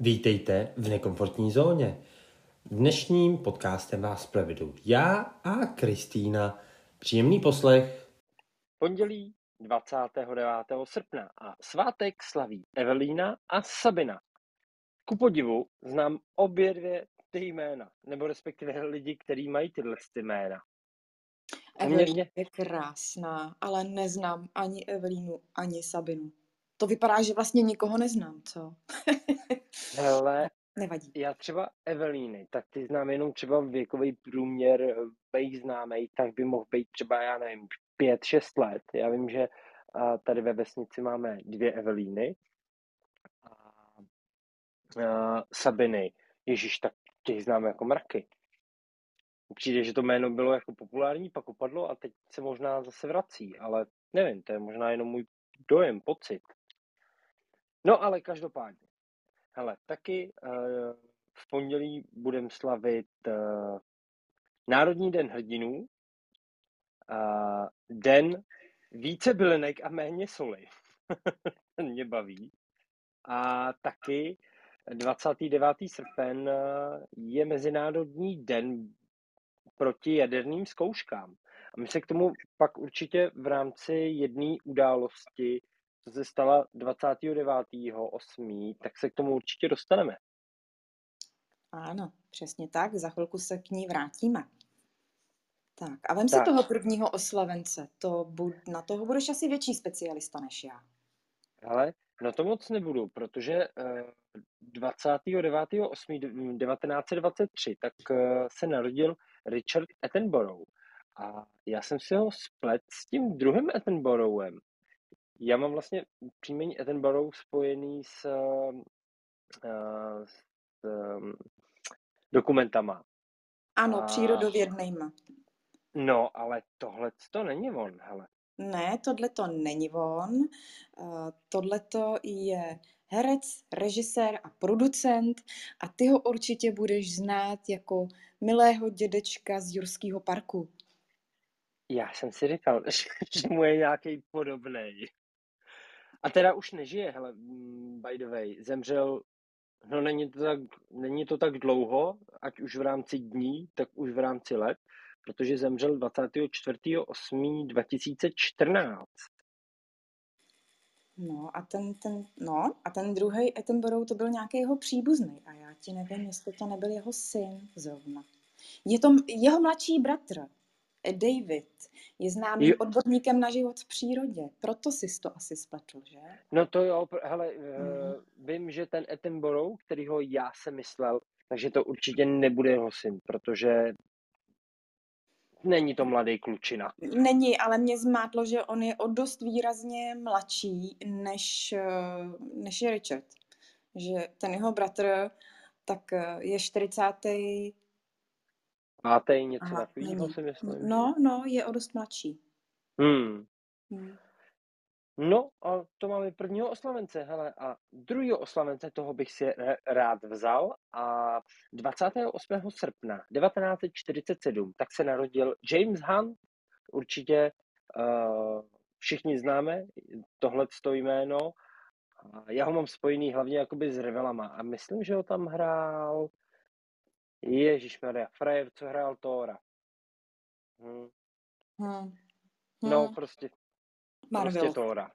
Vítejte v nekomfortní zóně. Dnešním podcastem vás provedu já a Kristýna. Příjemný poslech. Pondělí 29. srpna a svátek slaví Evelína a Sabina. Ku podivu znám obě dvě ty jména, nebo respektive lidi, kteří mají tyhle ty jména. Evelína je krásná, ale neznám ani Evelínu, ani Sabinu. To vypadá, že vlastně nikoho neznám, co? Hele, Nevadí. já třeba Evelíny, tak ty znám jenom třeba věkový průměr jejich známej, tak by mohl být třeba, já nevím, pět, šest let. Já vím, že tady ve vesnici máme dvě Evelíny. A, a, Sabiny, Ježíš, tak těch znám jako mraky. Přijde, že to jméno bylo jako populární, pak upadlo a teď se možná zase vrací, ale nevím, to je možná jenom můj dojem, pocit. No ale každopádně, hele, taky uh, v pondělí budeme slavit uh, Národní den hrdinů, uh, den více bylinek a méně soli. mě baví. A taky 29. srpen je Mezinárodní den proti jaderným zkouškám. A my se k tomu pak určitě v rámci jedné události co se stala 29.8., tak se k tomu určitě dostaneme. Ano, přesně tak, za chvilku se k ní vrátíme. Tak a vem si toho prvního oslavence, to bud, na toho budeš asi větší specialista než já. Ale no to moc nebudu, protože uh, 29.8.1923 tak uh, se narodil Richard Attenborough. A já jsem si ho splet s tím druhým Attenboroughem. Já mám vlastně příjmení Edinburgh spojený s, uh, s um, dokumentama. Ano, a... přírodovědnejma. No, ale tohle to není on, hele. Ne, tohle to není on. Uh, tohle to je herec, režisér a producent a ty ho určitě budeš znát jako milého dědečka z Jurského parku. Já jsem si říkal, že mu je nějaký podobný. A teda už nežije, hele, mm, by the way, zemřel, no není to tak, není to tak dlouho, ať už v rámci dní, tak už v rámci let, protože zemřel 24.8.2014. No a ten, ten, no, a ten druhý Attenborough to byl nějaký jeho příbuzný a já ti nevím, jestli to nebyl jeho syn zrovna. Je to jeho mladší bratr, David, je známým jo. odborníkem na život v přírodě. Proto si to asi spletl, že? No to jo, hele, mm. vím, že ten Attenborough, kterýho já jsem myslel, takže to určitě nebude jeho syn, protože není to mladý klučina. Není, ale mě zmátlo, že on je o dost výrazně mladší, než, eh, než je Richard. Že ten jeho bratr tak eh, je 40. Máte něco takového, si myslím. No, no, je o dost mladší. Hmm. hmm. No a to máme prvního oslavence, hele, a druhého oslavence toho bych si rád vzal a 28. srpna 1947 tak se narodil James Hunt, určitě uh, všichni známe tohle jméno, a já ho mám spojený hlavně jakoby s Revelama a myslím, že ho tam hrál Ježíš Maria, frajer, co hrál Tóra. Hm. Hmm. No, hmm. prostě, Marvel. prostě Tóra.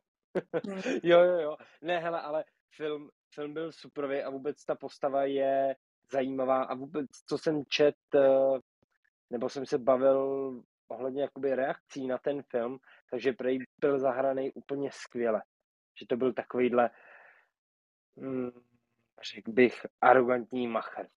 hmm. jo, jo, jo. Ne, hele, ale film, film byl superový a vůbec ta postava je zajímavá a vůbec, co jsem čet, eh, nebo jsem se bavil ohledně jakoby reakcí na ten film, takže prej byl zahraný úplně skvěle. Že to byl takovýhle, hm, řekl bych, arrogantní macher.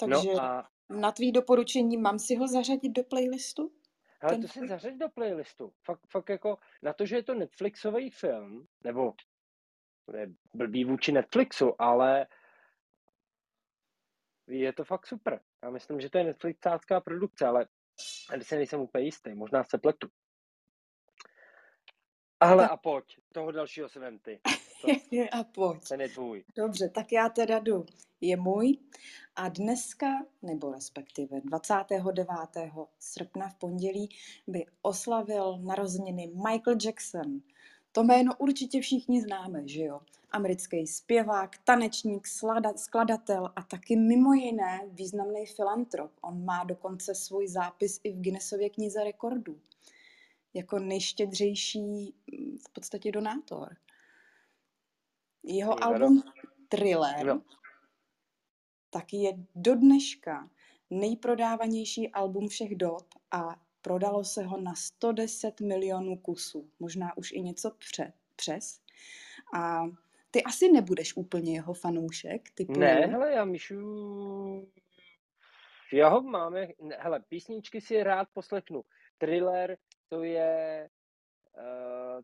Takže no a... na tvý doporučení mám si ho zařadit do playlistu? Ale to si zařadit do playlistu. Fakt, fakt jako na to, že je to Netflixový film, nebo je blbý vůči Netflixu, ale je to fakt super. Já myslím, že to je Netflixácká produkce, ale tady se nejsem úplně jistý, možná se pletu. Ale a pojď, toho dalšího se vem ty. a pojď. Ten je tvůj. Dobře, tak já teda jdu. Je můj. A dneska, nebo respektive 29. srpna v pondělí, by oslavil narozeniny Michael Jackson, To jméno určitě všichni známe, že jo? Americký zpěvák, tanečník, slada, skladatel a taky mimo jiné významný filantrop. On má dokonce svůj zápis i v Guinnessově knize rekordů. Jako nejštědřejší mm, v podstatě donátor. Jeho Jo, album Thriller No. taky je do dneška nejprodávanější album všech dob a prodalo se ho na 110 milionů kusů, možná už i něco pře, přes. A ty asi nebudeš úplně jeho fanoušek, typu... Ne, hele, já Míšu, já ho máme, ne, hele, písničky si rád poslechnu. Thriller, to je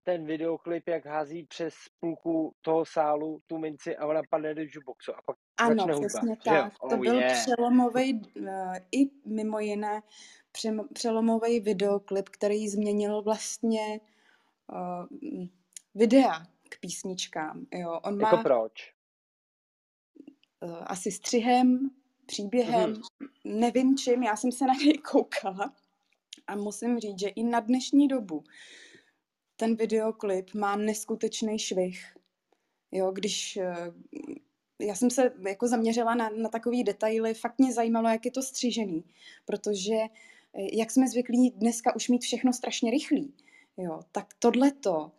ten videoklip, jak hází přes půlku toho sálu tu minci a ona padne do jukeboxu a pak Ano, začne hudba. přesně tak. To Oh, byl yeah. přelomový, i mimo jiné, přelomový videoklip, který změnil vlastně uh, videa k písničkám. Jo. On má Jako proč? uh, asi střihem, příběhem, Mhm. nevím čím, já jsem se na něj koukala a musím říct, že i na dnešní dobu ten videoklip má neskutečný švih. Jo, když eh, já jsem se jako zaměřila na, na takové detaily, fakt mě zajímalo, jak je to střížený, protože eh, jak jsme zvyklí dneska už mít všechno strašně rychlý, jo, tak tohleto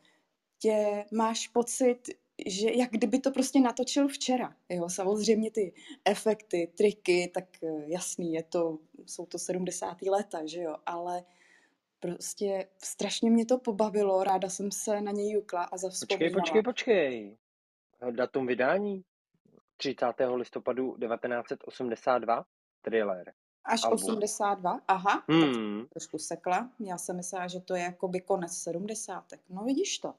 tě máš pocit, že jak kdyby to prostě natočil včera. Jo, samozřejmě ty efekty, triky, tak eh, jasný, je to, jsou to 70. léta, že jo, ale prostě strašně mě to pobavilo, ráda jsem se na něj jukla a Počkej, zavzpomínala. počkej, počkej. Datum vydání? 30. listopadu 1982? Thriller. Až album. 82, aha, tak Hmm. trošku sekla. Já jsem myslela, že to je jakoby konec 70. No vidíš to.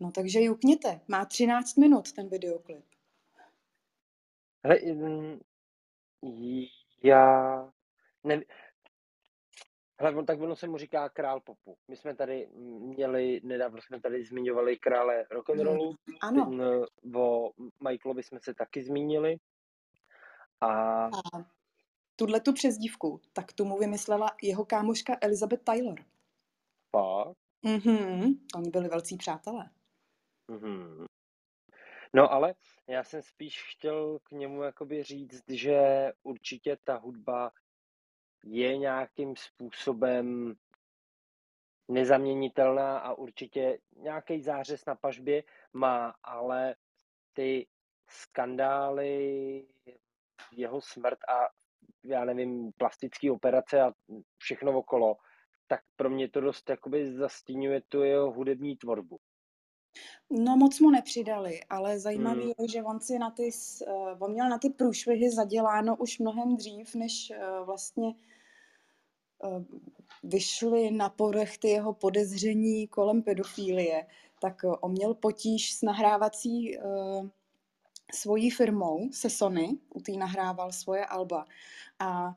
No takže jukněte, má 13 minut ten videoklip. Hele, mm, já... Ne, hele, on, tak ono se mu říká král popu. My jsme tady měli, nedávno jsme tady zmiňovali krále rock'n'rollu, Ano, o Michaelovi jsme se taky zmínili. A a tuhle tu přezdívku, tak tu mu vymyslela jeho kámoška Elizabeth Taylor. pak... Mhm, oni byli velcí přátelé. Mhm. No ale já jsem spíš chtěl k němu jakoby říct, že určitě ta hudba je nějakým způsobem nezaměnitelná a určitě nějaký zářez na pažbě má, ale ty skandály, jeho smrt a já nevím, plastické operace a všechno okolo, tak pro mě to dost jakoby zastínuje tu jeho hudební tvorbu. No moc mu nepřidali, ale zajímavý Hmm. je, že on si na ty, eh, on měl na ty průšvihy zaděláno už mnohem dřív, než eh, vlastně vyšly na povrch ty jeho podezření kolem pedofílie, tak eh, on měl potíž s nahrávací eh, svojí firmou se Sony, u té nahrával svoje alba a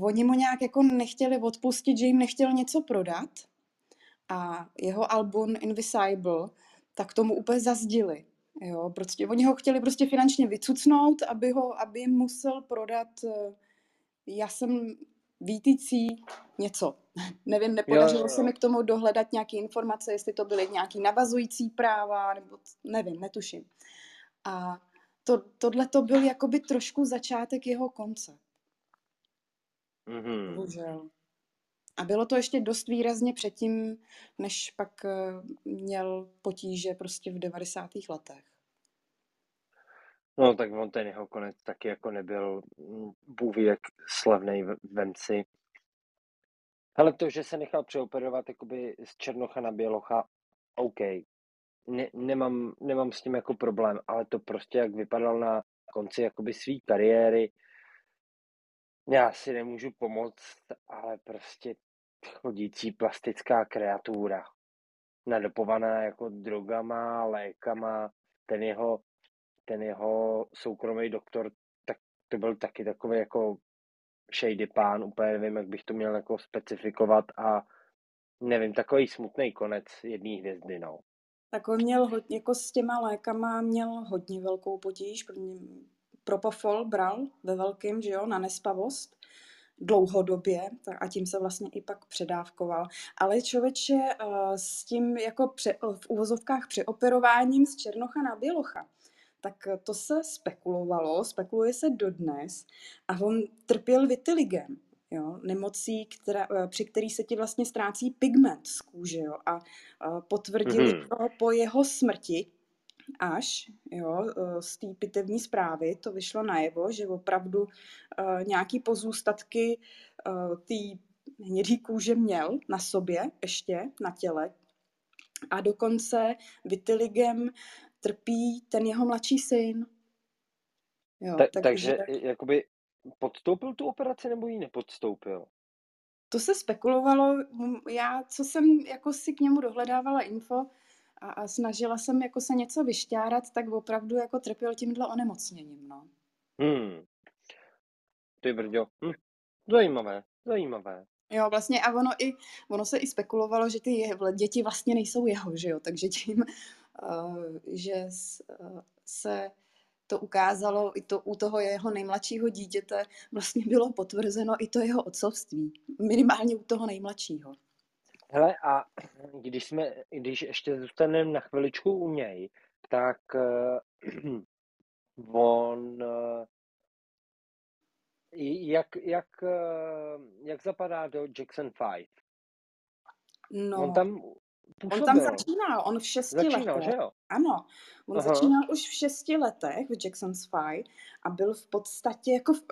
oni mu nějak jako nechtěli odpustit, že jim nechtěl něco prodat a jeho album Invisible, tak tomu úplně zazdili. Jo, prostě oni ho chtěli prostě finančně vycucnout, aby ho, aby musel prodat eh, já jsem vítící něco. Nevím, nepodařilo jo, se jo. mi k tomu dohledat nějaké informace, jestli to byly nějaké navazující práva, nebo nevím, netuším. A to, tohle to byl jakoby trošku začátek jeho konce, Mhm. bohužel. A bylo to ještě dost výrazně předtím, než pak eh, měl potíže prostě v 90. letech. No tak on ten jeho konec taky jako nebyl mm, bůh ví jak slavnej, vem. Ale to, že se nechal přeoperovat jakoby z Černocha na Bělocha, OK. Ne, nemám, nemám s tím jako problém, ale to prostě jak vypadal na konci jakoby své kariéry, já si nemůžu pomoct, ale prostě chodící plastická kreatura, nadopovaná jako drogama, lékama, ten jeho, ten jeho soukromý doktor, tak to byl taky takový jako shady pán, úplně nevím, jak bych to měl jako specifikovat a nevím, takový smutný konec jedné hvězdy, no. Tak on měl hodně, jako s těma lékama měl hodně velkou potíž. Propofol bral ve velkým, že jo, na nespavost. dlouhodobě a tím se vlastně i pak předávkoval. Ale člověče s tím jako pře, v uvozovkách přeoperováním z Černocha na Bělocha, tak to se spekulovalo, spekuluje se dodnes a on trpěl vitiligem, jo, nemocí, která, při který se ti vlastně ztrácí pigment z kůže jo, a, a potvrdili mm-hmm. to po jeho smrti, až jo, z té pitevní zprávy to vyšlo najevo, že opravdu uh, nějaký pozůstatky uh, té hnědý kůže měl na sobě ještě, na těle. A dokonce vitiligem trpí ten jeho mladší syn. Jo, Ta, takže, takže jakoby podstoupil tu operaci nebo ji nepodstoupil? To se spekulovalo, já, co jsem jako si k němu dohledávala info, a, a snažila jsem jako se něco vyšťárat, tak opravdu jako trpěl tímhle onemocněním, no. Hmm. Ty brďo. Hm. Zajímavé, zajímavé. Jo, vlastně a ono, i, ono se i spekulovalo, že ty děti vlastně nejsou jeho, že jo, takže tím, že uh, se to ukázalo, i to u toho jeho nejmladšího dítěte vlastně bylo potvrzeno i to jeho otcovství, minimálně u toho nejmladšího. Hele, a když jsme, když ještě zůstaneme na chviličku u něj, tak uh, on uh, jak, jak, uh, jak zapadá do Jackson 5? No, on tam působil. On tam začínal, on v šesti začínal, letech. Že jo? Ano, on Aha. začínal už v šesti letech v Jackson's Five a byl v podstatě jako v,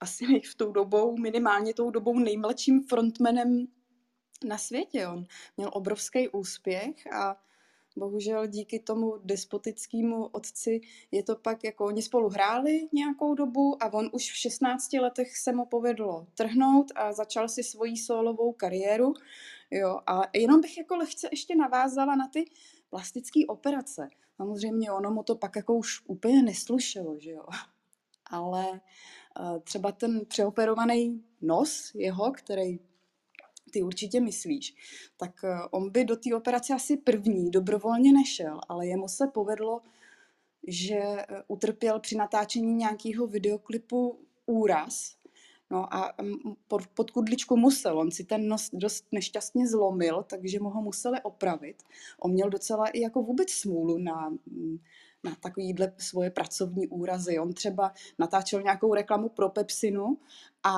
asi v tou dobou, minimálně tou dobou nejmladším frontmanem na světě. On měl obrovský úspěch a bohužel díky tomu despotickému otci je to pak, jako oni spolu hráli nějakou dobu a on už v 16 letech se mu povedlo trhnout a začal si svoji solovou kariéru. Jo, a jenom bych jako lehce ještě navázala na ty plastické operace. Samozřejmě ono mu to pak jako už úplně neslušelo, že jo. Ale uh, třeba ten přeoperovaný nos jeho, který ty určitě myslíš, tak eh, on by do té operace asi první dobrovolně nešel, ale jemu se povedlo, že eh, utrpěl při natáčení nějakého videoklipu úraz, No a mm, pod, kudličku musel, on si ten nos dost nešťastně zlomil, takže mu ho museli opravit. On měl docela i jako vůbec smůlu na, mm, na takovýhle svoje pracovní úrazy. On třeba natáčel nějakou reklamu pro Pepsinu a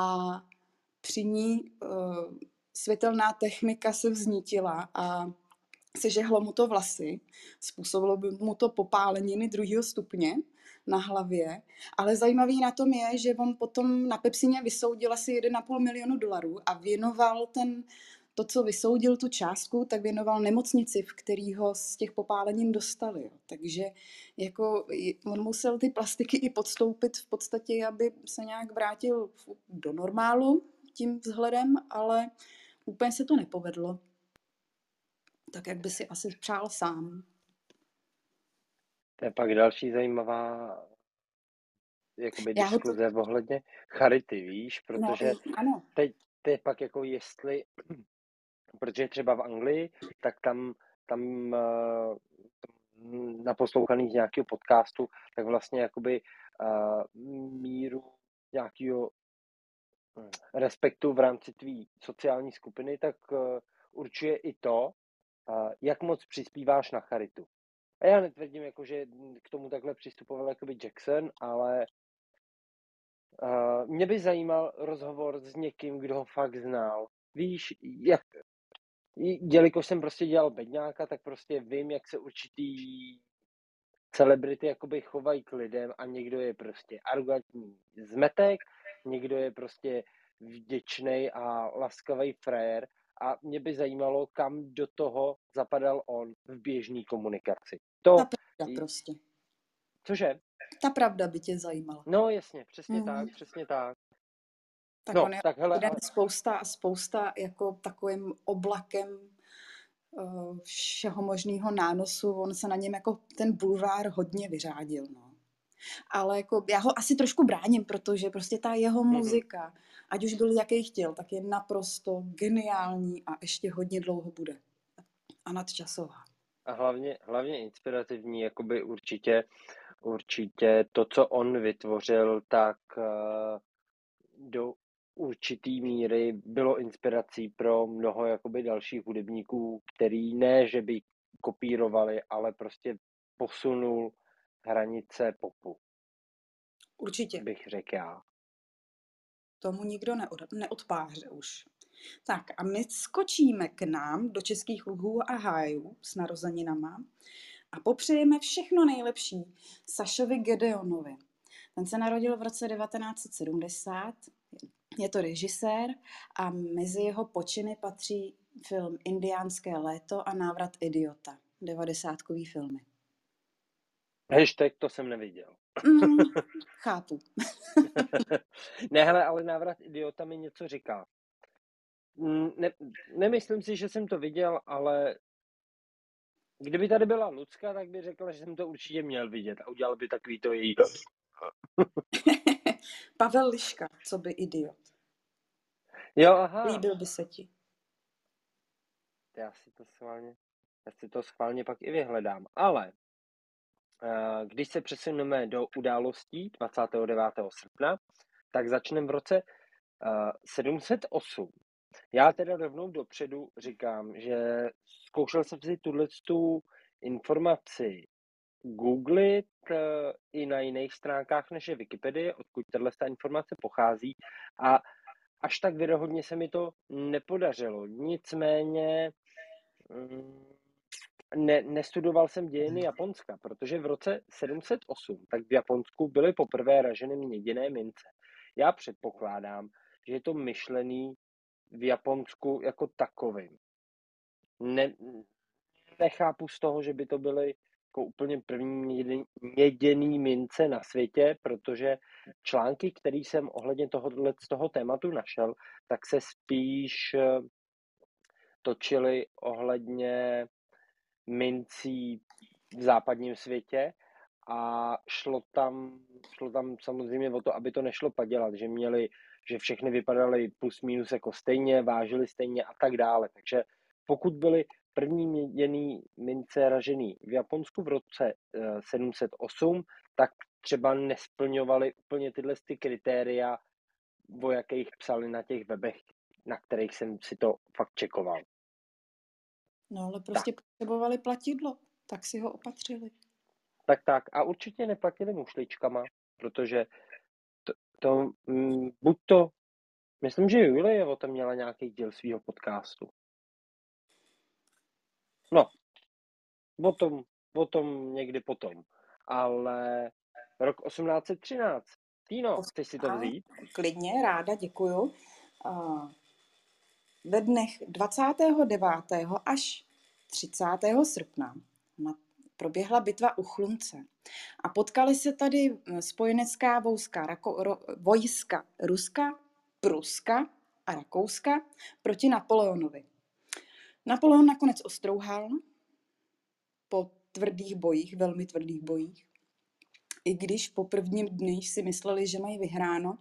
při ní uh, světelná technika se vznítila a sežehlo mu to vlasy, způsobilo by mu to popáleniny druhého stupně na hlavě, ale zajímavý na tom je, že on potom na Pepsině vysoudil asi 1,5 milionu dolarů a věnoval ten, to, co vysoudil tu částku, tak věnoval nemocnici, v který ho z těch popálenin dostali. Takže jako on musel ty plastiky i podstoupit v podstatě, aby se nějak vrátil do normálu tím vzhledem, ale úplně se to nepovedlo, tak jak by si asi přál sám. To je pak další zajímavá jakoby diskuze to... ohledně charity, víš, no, protože no, ano. teď to je pak jako jestli, protože třeba v Anglii, tak tam, tam uh, naposlouchaný z nějakého podcastu, tak vlastně jakoby uh, míru nějakého respektu v rámci tvý sociální skupiny, tak uh, určuje i to, uh, jak moc přispíváš na charitu. A já netvrdím, jako, že k tomu takhle přistupoval jakoby Jackson, ale uh, mě by zajímal rozhovor s někým, kdo ho fakt znal. Víš, jak, jelikož jsem prostě dělal bedňáka, tak prostě vím, jak se určitý celebrity jakoby chovají k lidem a někdo je prostě arrogantní zmetek, někdo je prostě vděčný a laskavý frajer a mě by zajímalo, kam do toho zapadal on v běžné komunikaci. To Ta pravda prostě. Cože? Ta pravda by tě zajímala. No jasně, přesně mm-hmm. tak, přesně tak. Tak no, on je tak hele, spousta, spousta jako takovým oblakem uh, všeho možného nánosu, on se na něm jako ten bulvár hodně vyřádil, no. Ale jako já ho asi trošku bráním, protože prostě ta jeho mm-hmm. muzika, ať už byl jaký chtěl, tak je naprosto geniální a ještě hodně dlouho bude. A nadčasová. A hlavně, hlavně inspirativní, jakoby určitě, určitě to, co on vytvořil, tak uh, do určitý míry bylo inspirací pro mnoho jakoby dalších hudebníků, který ne, že by kopírovali, ale prostě posunul hranice popu. Určitě. Bych řekl já. Tomu nikdo neod, neodpáře už. Tak a my skočíme k nám do českých luhů a hájů s narozeninama a popřejeme všechno nejlepší Sašovi Gedeonovi. Ten se narodil v roce 1970, je to režisér a mezi jeho počiny patří film Indiánské léto a Návrat idiota, devadesátkový filmy. Hashtag to jsem neviděl. Mm, chápu. ne, hele, ale návrat idiota mi něco říká. Ne, nemyslím si, že jsem to viděl, ale kdyby tady byla Lucka, tak by řekla, že jsem to určitě měl vidět a udělal by takový to její... Pavel Liška, co by idiot. Jo, aha. Líbil by se ti. Já si to schválně, já si to schválně pak i vyhledám. Ale když se přesuneme do událostí 29. srpna, tak začneme v roce 708. Eh, já teda rovnou dopředu říkám, že zkoušel jsem si tuhle tu informaci googlit eh, i na jiných stránkách než je Wikipedie, odkud tato informace pochází a až tak věrohodně se mi to nepodařilo. Nicméně mm, ne, nestudoval jsem dějiny Japonska, protože v roce 708 tak v Japonsku byly poprvé raženy měděné mince. Já předpokládám, že je to myšlený v Japonsku jako takovým. Ne, nechápu z toho, že by to byly jako úplně první měděný mince na světě, protože články, které jsem ohledně tohohle, z toho tématu našel, tak se spíš eh, točily ohledně mincí v západním světě a šlo tam, šlo tam samozřejmě o to, aby to nešlo padělat, že měli, že všechny vypadaly plus minus jako stejně, vážily stejně a tak dále. Takže pokud byly první měděný mince ražený v Japonsku v roce 708, eh, tak třeba nesplňovaly úplně tyhle ty kritéria, o jakých psali na těch webech, na kterých jsem si to fakt čekoval. No ale prostě tak. potřebovali platidlo, tak si ho opatřili. Tak tak a určitě neplatili mušličkama, protože to, to mm, buď to, myslím, že Julie o tom měla nějaký díl svého podcastu. No, o tom, o tom někdy potom. Ale rok 1813. Týno, chceš si to vzít? Klidně, ráda, děkuju. Ve dnech 29. až 30. srpna proběhla bitva u Chlumce a potkali se tady spojenecká vojska, Rako, ro, vojska Ruska, Pruska a Rakouska proti Napoleonovi. Napoleon nakonec ostrouhal po tvrdých bojích, velmi tvrdých bojích, i když po prvním dni si mysleli, že mají vyhráno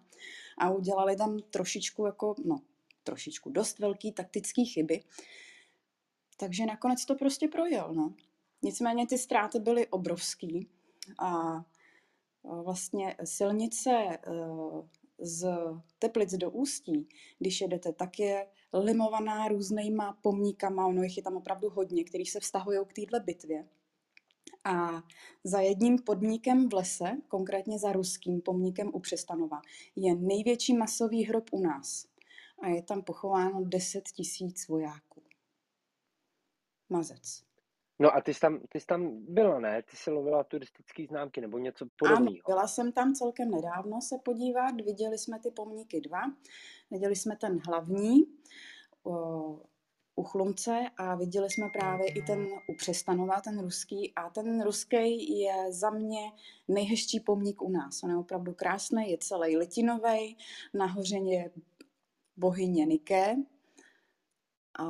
a udělali tam trošičku jako, no, trošičku dost velký taktický chyby. Takže nakonec to prostě projel, no. Nicméně ty ztráty byly obrovský a vlastně silnice e, z Teplic do Ústí, když jedete, tak je limovaná různýma pomníkama, ono jich je tam opravdu hodně, který se vztahují k téhle bitvě. A za jedním podmíkem v lese, konkrétně za ruským pomníkem u Přestanova, je největší masový hrob u nás. A je tam pochováno 10 tisíc vojáků. Mazec. No a ty jsi, tam, ty jsi tam byla, ne? Ty jsi lovila turistické známky nebo něco podobného. Ano, byla jsem tam celkem nedávno se podívat, viděli jsme ty pomníky dva, viděli jsme ten hlavní o, u Chlumce a viděli jsme právě i ten u Přestanova, ten ruský a ten ruský je za mě nejhezčí pomník u nás. On je opravdu krásný, je celý litinový, nahoře je bohyně Niké a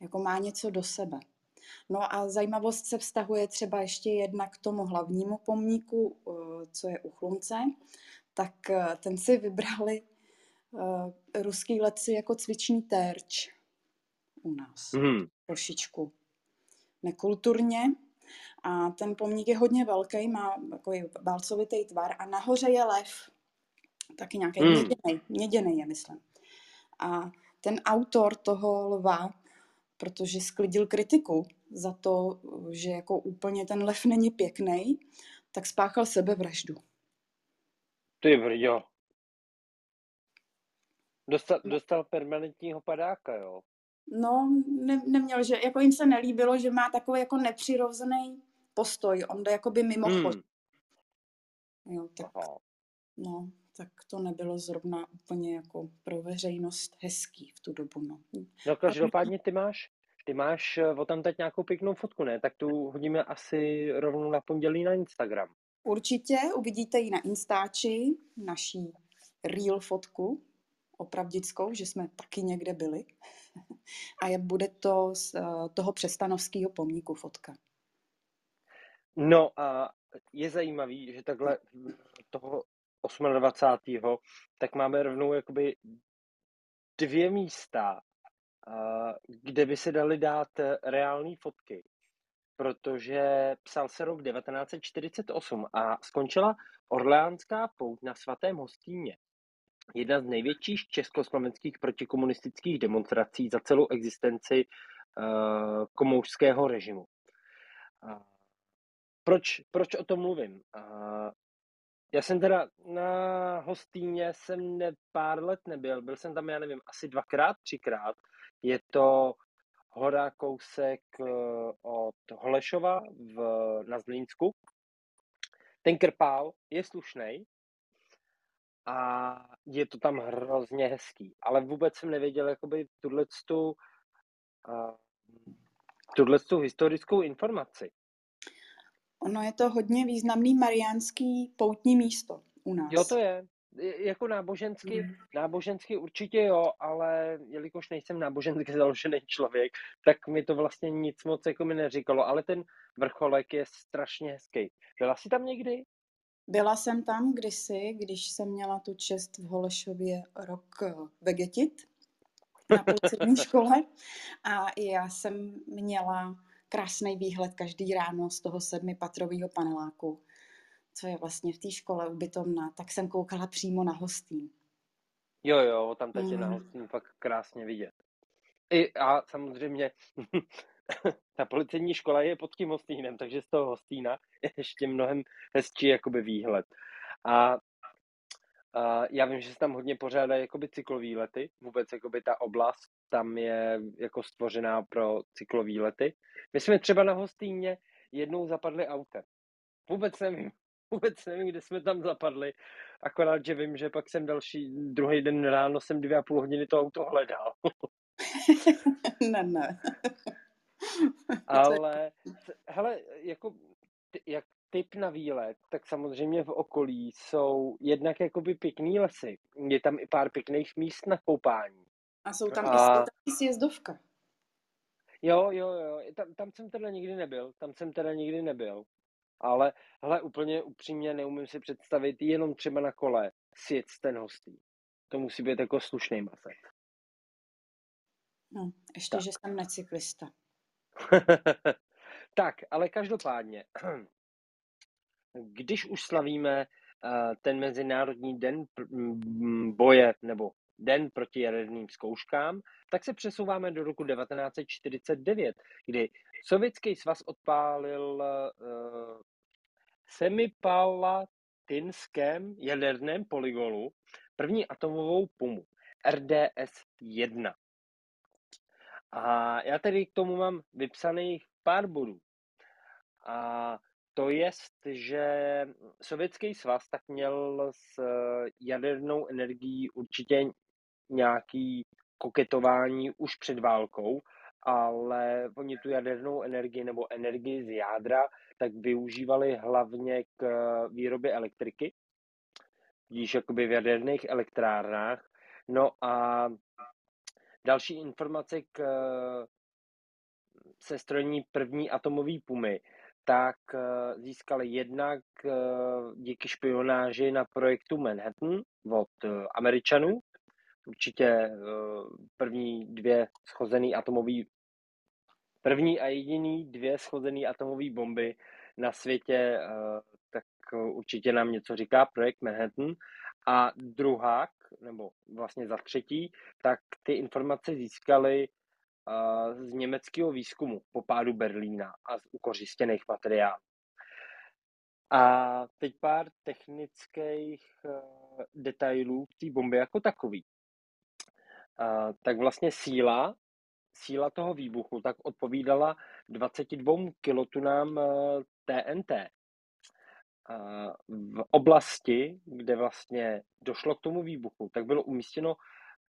jako má něco do sebe. No a zajímavost se vztahuje třeba ještě jedna k tomu hlavnímu pomníku, eh, co je u Chlumce, tak eh, ten si vybrali uh, ruský letci jako cvičný terč u nás. Mm. Trošičku nekulturně. A ten pomník je hodně velký, má takový válcovitý tvar a nahoře je lev, taky nějaký Hmm. měděnej, měděnej je, myslím. A ten autor toho lva, protože sklidil kritiku za to, že jako úplně ten lev není pěkný, tak spáchal sebevraždu. Ty brďo. Dostal, dostal permanentního padáka, jo. No, ne, neměl, že jako jim se nelíbilo, že má takový jako nepřirozený postoj. On jde jakoby mimochodem. Hmm. Jo, tak, Aha. no, tak to nebylo zrovna úplně jako pro veřejnost hezký v tu dobu, no. No každopádně ty máš, ty máš eh, o tam teď nějakou pěknou fotku, ne? Tak tu hodíme asi rovnou na pondělí na Instagram. Určitě uvidíte ji na Instači, naší real fotku, opravdickou, že jsme taky někde byli. A je, bude to z eh, toho přestanovského pomníku fotka. No a je zajímavý, že takhle toho 28. tak máme rovnou jakoby dvě místa, kde by se daly dát eh, reální fotky. Protože psal se rok 1948 a skončila Orleánská pout na svatém Hostíně. Jedna z největších československých protikomunistických demonstrací za celou existenci uh, komoušského režimu. Proč, proč o tom mluvím? Já jsem teda na Hostýně jsem ne, pár let nebyl, byl jsem tam, já nevím, asi dvakrát, třikrát. Je to hora kousek uh, od Holešova v, na Zlínsku. Ten krpál je slušný a je to tam hrozně hezký, ale vůbec jsem nevěděl jakoby tuhle tu, tu historickou informaci. Ono je to hodně významný mariánský poutní místo u nás. Jo, to je. Jako nábožensky, Mm. nábožensky určitě jo, ale jelikož nejsem nábožensky založený člověk, tak mi to vlastně nic moc jako mi neříkalo, ale ten vrcholek je strašně hezký. Byla jsi tam někdy? Byla jsem tam kdysi, když jsem měla tu čest v Holešově rok eh, vegetit na policejní škole a já jsem měla krásný výhled každý ráno z toho sedmipatrového paneláku, co je vlastně v té škole ubytovna, tak jsem koukala přímo na hostín. Jo, jo, tam teď je na Mm. hostinu fakt krásně vidět. I, a samozřejmě ta policejní škola je pod tím hostínem, takže z toho hostína je ještě mnohem hezčí jakoby výhled. A, a já vím, že se tam hodně pořádají jakoby cyklový lety, vůbec jakoby ta oblast tam je jako stvořená pro cyklový lety. My jsme třeba na hostíně jednou zapadli autem. Vůbec nevím, vůbec nevím, kde jsme tam zapadli, akorát, že vím, že pak jsem další, druhý den ráno jsem dvě a půl hodiny to auto hledal. ne, ne. Ale, c- hele, jako, jak typ na výlet, tak samozřejmě v okolí jsou jednak jakoby pěkný lesy. Je tam i pár pěkných míst na koupání. A jsou tam A- i, sjezdovka. Jo, jo, jo, tam, tam jsem teda nikdy nebyl, tam jsem teda nikdy nebyl. Ale, hele, úplně upřímně neumím si představit jenom třeba na kole sjet ten hostý. To musí být jako slušný masek. No, ještě, Tak. že jsem necyklista. tak, ale každopádně, když už slavíme eh, ten Mezinárodní den pr- m, boje nebo Den proti jaderným zkouškám, tak se přesouváme do roku 1949, kdy Sovětský svaz odpálil uh, semipalatinském jaderném polygonu první atomovou pumu RDS-1. A já tedy k tomu mám vypsaných pár bodů. A to je, že Sovětský svaz tak měl s eh, jadernou energií určitě nějaký koketování už před válkou, ale oni tu jadernou energii nebo energii z jádra tak využívali hlavně k eh, výrobě elektriky, již jakoby v jaderných elektrárnách. No a další informace k eh, sestrojení první atomové pumy, tak eh, získali jednak eh, díky špionáži na projektu Manhattan od eh, Američanů, určitě první dvě schozený atomový první a jediný dvě schozený atomové bomby na světě, tak určitě nám něco říká projekt Manhattan. A druhá, nebo vlastně za třetí, tak ty informace získali z německého výzkumu po pádu Berlína a z ukořistěných materiálů. A teď pár technických uh, detailů té bomby jako takový. Uh, tak vlastně síla, síla toho výbuchu tak odpovídala 22 kilotunám TNT. Uh, v oblasti, kde vlastně došlo k tomu výbuchu, tak bylo umístěno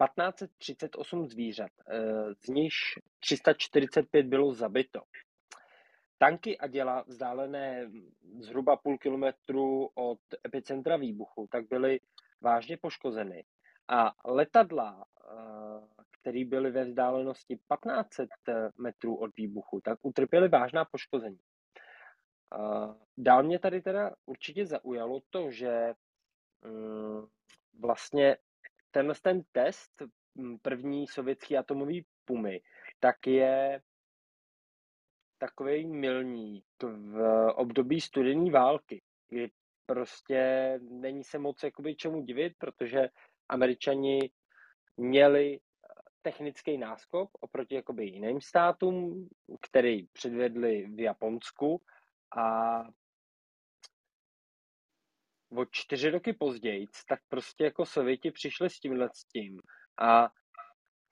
1538 zvířat, z nichž 345 bylo zabito. Tanky a děla vzdálené zhruba půl kilometru od epicentra výbuchu, tak byly vážně poškozeny. A letadla, které byly ve vzdálenosti 1500 metrů od výbuchu, tak utrpěly vážná poškození. Dál mě tady teda určitě zaujalo to, že mm, vlastně tenhle ten test první sovětský atomový pumy, tak je takový milník v období studené války, kdy prostě není se moc jakoby čemu divit, protože američani měli eh, technický náskok oproti jakoby jiným státům, který předvedli v Japonsku a o čtyři roky později, tak prostě jako Sověti přišli s tímhle s tím a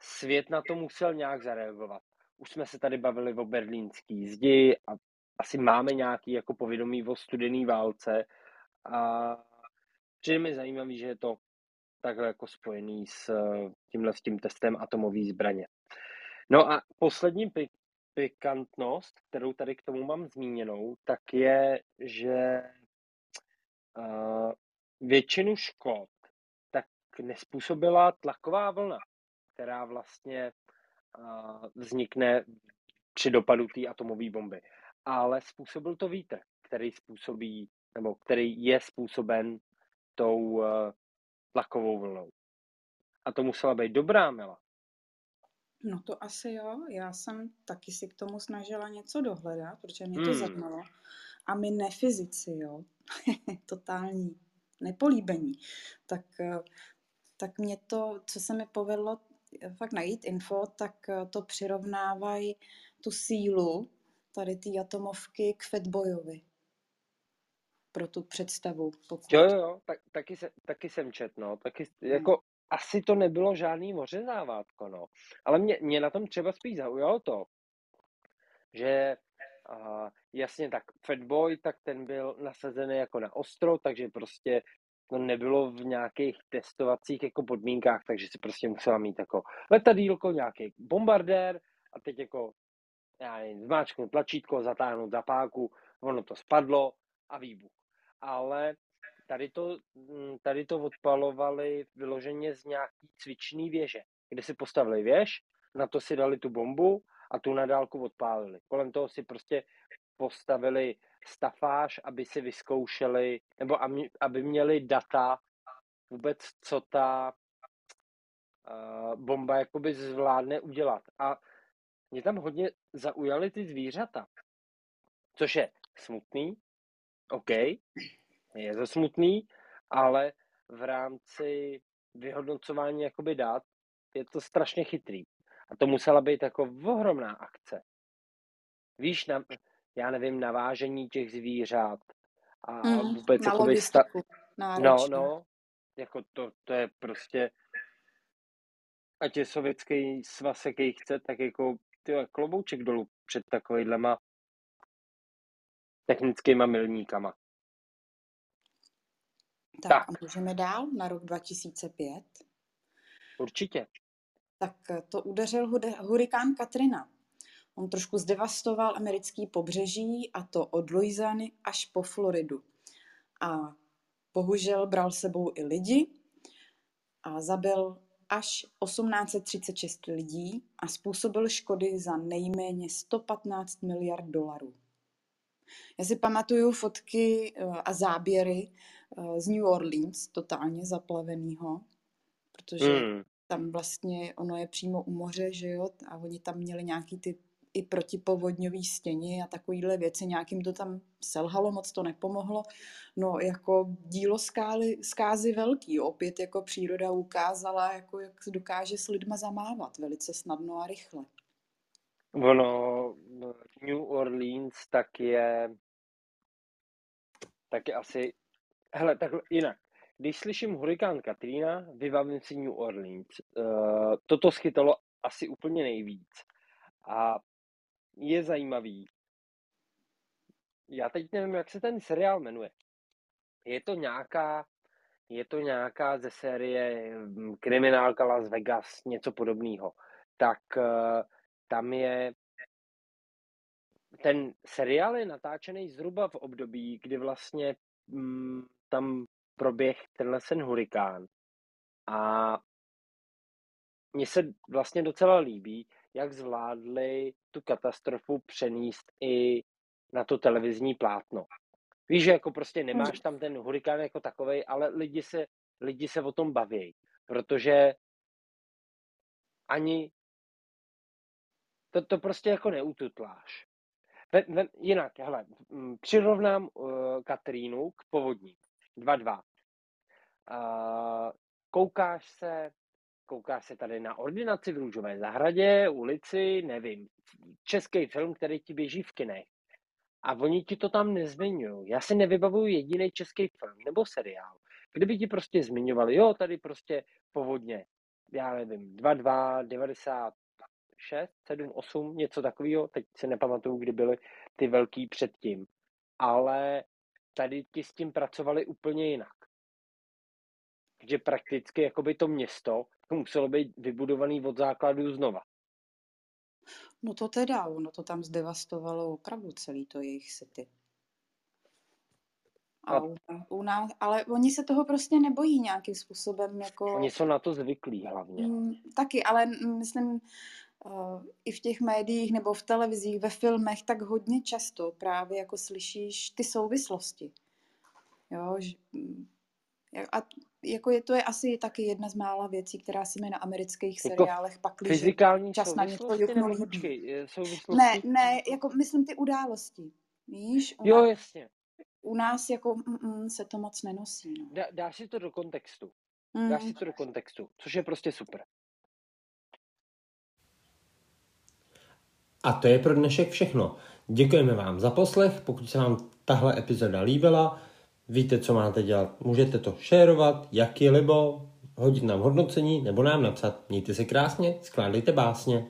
svět na to musel nějak zareagovat. Už jsme se tady bavili o berlínský zdi a asi máme nějaký jako povědomí o studený válce a přijde mi zajímavý, že je to takhle jako spojený s tímhle s tím testem atomové zbraně. No a poslední pikantnost, kterou tady k tomu mám zmíněnou, tak je, že většinu škod tak nespůsobila tlaková vlna, která vlastně uh, vznikne při dopadu té atomové bomby. Ale způsobil to vítr, který způsobí, nebo který je způsoben tou uh, tlakovou vlnou. A to musela být dobrá mela. No to asi jo. Já jsem taky si k tomu snažila něco dohledat, protože mě to hmm. zajímalo. A my nefyzici, jo, totální nepolíbení, tak, eh, tak mě to, co se mi povedlo fakt najít info, tak eh, to přirovnávají tu sílu tady ty atomovky k Fatboyovi. Pro tu představu. Pokud... Jo, jo, tak, taky, se, taky jsem čet, no. Taky, hmm. jako, asi to nebylo žádný mořezávátko, no. Ale mě, mě na tom třeba spíš zaujalo to, že uh, jasně tak Fatboy, tak ten byl nasazený jako na ostro, takže prostě to nebylo v nějakých testovacích jako podmínkách, takže si prostě musela mít jako letadílko, nějaký bombardér a teď jako já nevím, zmáčknout tlačítko, zatáhnout zapáku, ono to spadlo a výbuch. Ale tady to, mm, tady to odpalovali vyloženě z nějaký cvičný věže, kde si postavili věž, na to si dali tu bombu a tu na dálku odpálili. Kolem toho si prostě postavili stafáž, aby si vyzkoušeli, nebo aby měli data vůbec, co ta uh, bomba jakoby zvládne udělat. A mě tam hodně zaujaly ty zvířata, což je smutný, OK, je to smutný, ale v rámci vyhodnocování jakoby dát je to strašně chytrý. A to musela být jako ohromná akce. Víš, na, já nevím, navážení těch zvířat a mm, vůbec na jakoby sta... No, no, jako to, to je prostě ať je sovětský svaz, jaký chce, tak jako ty klobouček dolů před takovýhlema technickýma milníkama. Tak, tak a můžeme dál na rok 2005. Určitě. Tak to udeřil hurikán Katrina. On trošku zdevastoval americký pobřeží a to od Louisiany až po Floridu. A bohužel bral sebou i lidi a zabil až 1836 lidí a způsobil škody za nejméně 115 miliard dolarů. Já si pamatuju fotky eh, a záběry eh, z New Orleans, totálně zaplaveného, protože mm. Tam vlastně ono je přímo u moře, že jo, a oni tam měli nějaký ty i protipovodňový stěny a takovýhle věci. Nějakým to tam selhalo, moc to nepomohlo. No jako dílo skály, zkázy velký. Opět jako příroda ukázala, jako jak dokáže s lidma zamávat velice snadno a rychle. Ono, New Orleans tak je, tak je asi, hele, tak jinak. Když slyším hurikán Katrina, vybavím si New Orleans. Uh, toto schytalo asi úplně nejvíc. A je zajímavý. Já teď nevím, jak se ten seriál jmenuje. Je to nějaká, je to nějaká ze série hm, Kriminálka Las Vegas, něco podobného. Tak uh, tam je ten seriál je natáčený zhruba v období, kdy vlastně mm, tam proběh tenhle ten hurikán. A mně se vlastně docela líbí, jak zvládli tu katastrofu přenést i na to televizní plátno. Víš, že jako prostě nemáš tam ten hurikán jako takový, ale lidi se, lidi se o tom baví, protože ani to, to prostě jako neututláš. Ve, ve, jinak, hele, přirovnám uh, Katrínu k povodní. 2-2. Uh, koukáš se, koukáš se tady na ordinaci v Růžové zahradě, ulici, nevím, český film, který ti běží v kinech. A oni ti to tam nezmiňují. Já si nevybavuju jediný český film nebo seriál, kdyby ti prostě zmiňovali, jo, tady prostě povodně, já nevím, 2-2, 96, 7, 8, něco takového, teď si nepamatuju, kdy byly ty velký předtím. Ale tady ti s tím pracovali úplně jinak že prakticky jakoby to město muselo být vybudovaný od základu znova. No to teda, ono to tam zdevastovalo opravdu celý to jejich city. A u, u nás, ale oni se toho prostě nebojí nějakým způsobem. Jako... Oni jsou na to zvyklí hlavně. Mm, taky, ale myslím, uh, i v těch médiích nebo v televizích, ve filmech, tak hodně často právě jako slyšíš ty souvislosti. Jo, že, mm, a jako je, to je asi taky jedna z mála věcí, která se mi na amerických jako seriálech pak líží. Fyzikální čas na něco počkej, Ne, ne, jako myslím ty události. Víš? U jo, nás, jasně. U nás jako mm, mm, se to moc nenosí. No. Dá, dáš si to do kontextu. Mm. Dáš si to do kontextu, což je prostě super. A to je pro dnešek všechno. Děkujeme vám za poslech. Pokud se vám tahle epizoda líbila, víte, co máte dělat. Můžete to šérovat, jak je libo, hodit nám hodnocení nebo nám napsat. Mějte se krásně, skládejte básně.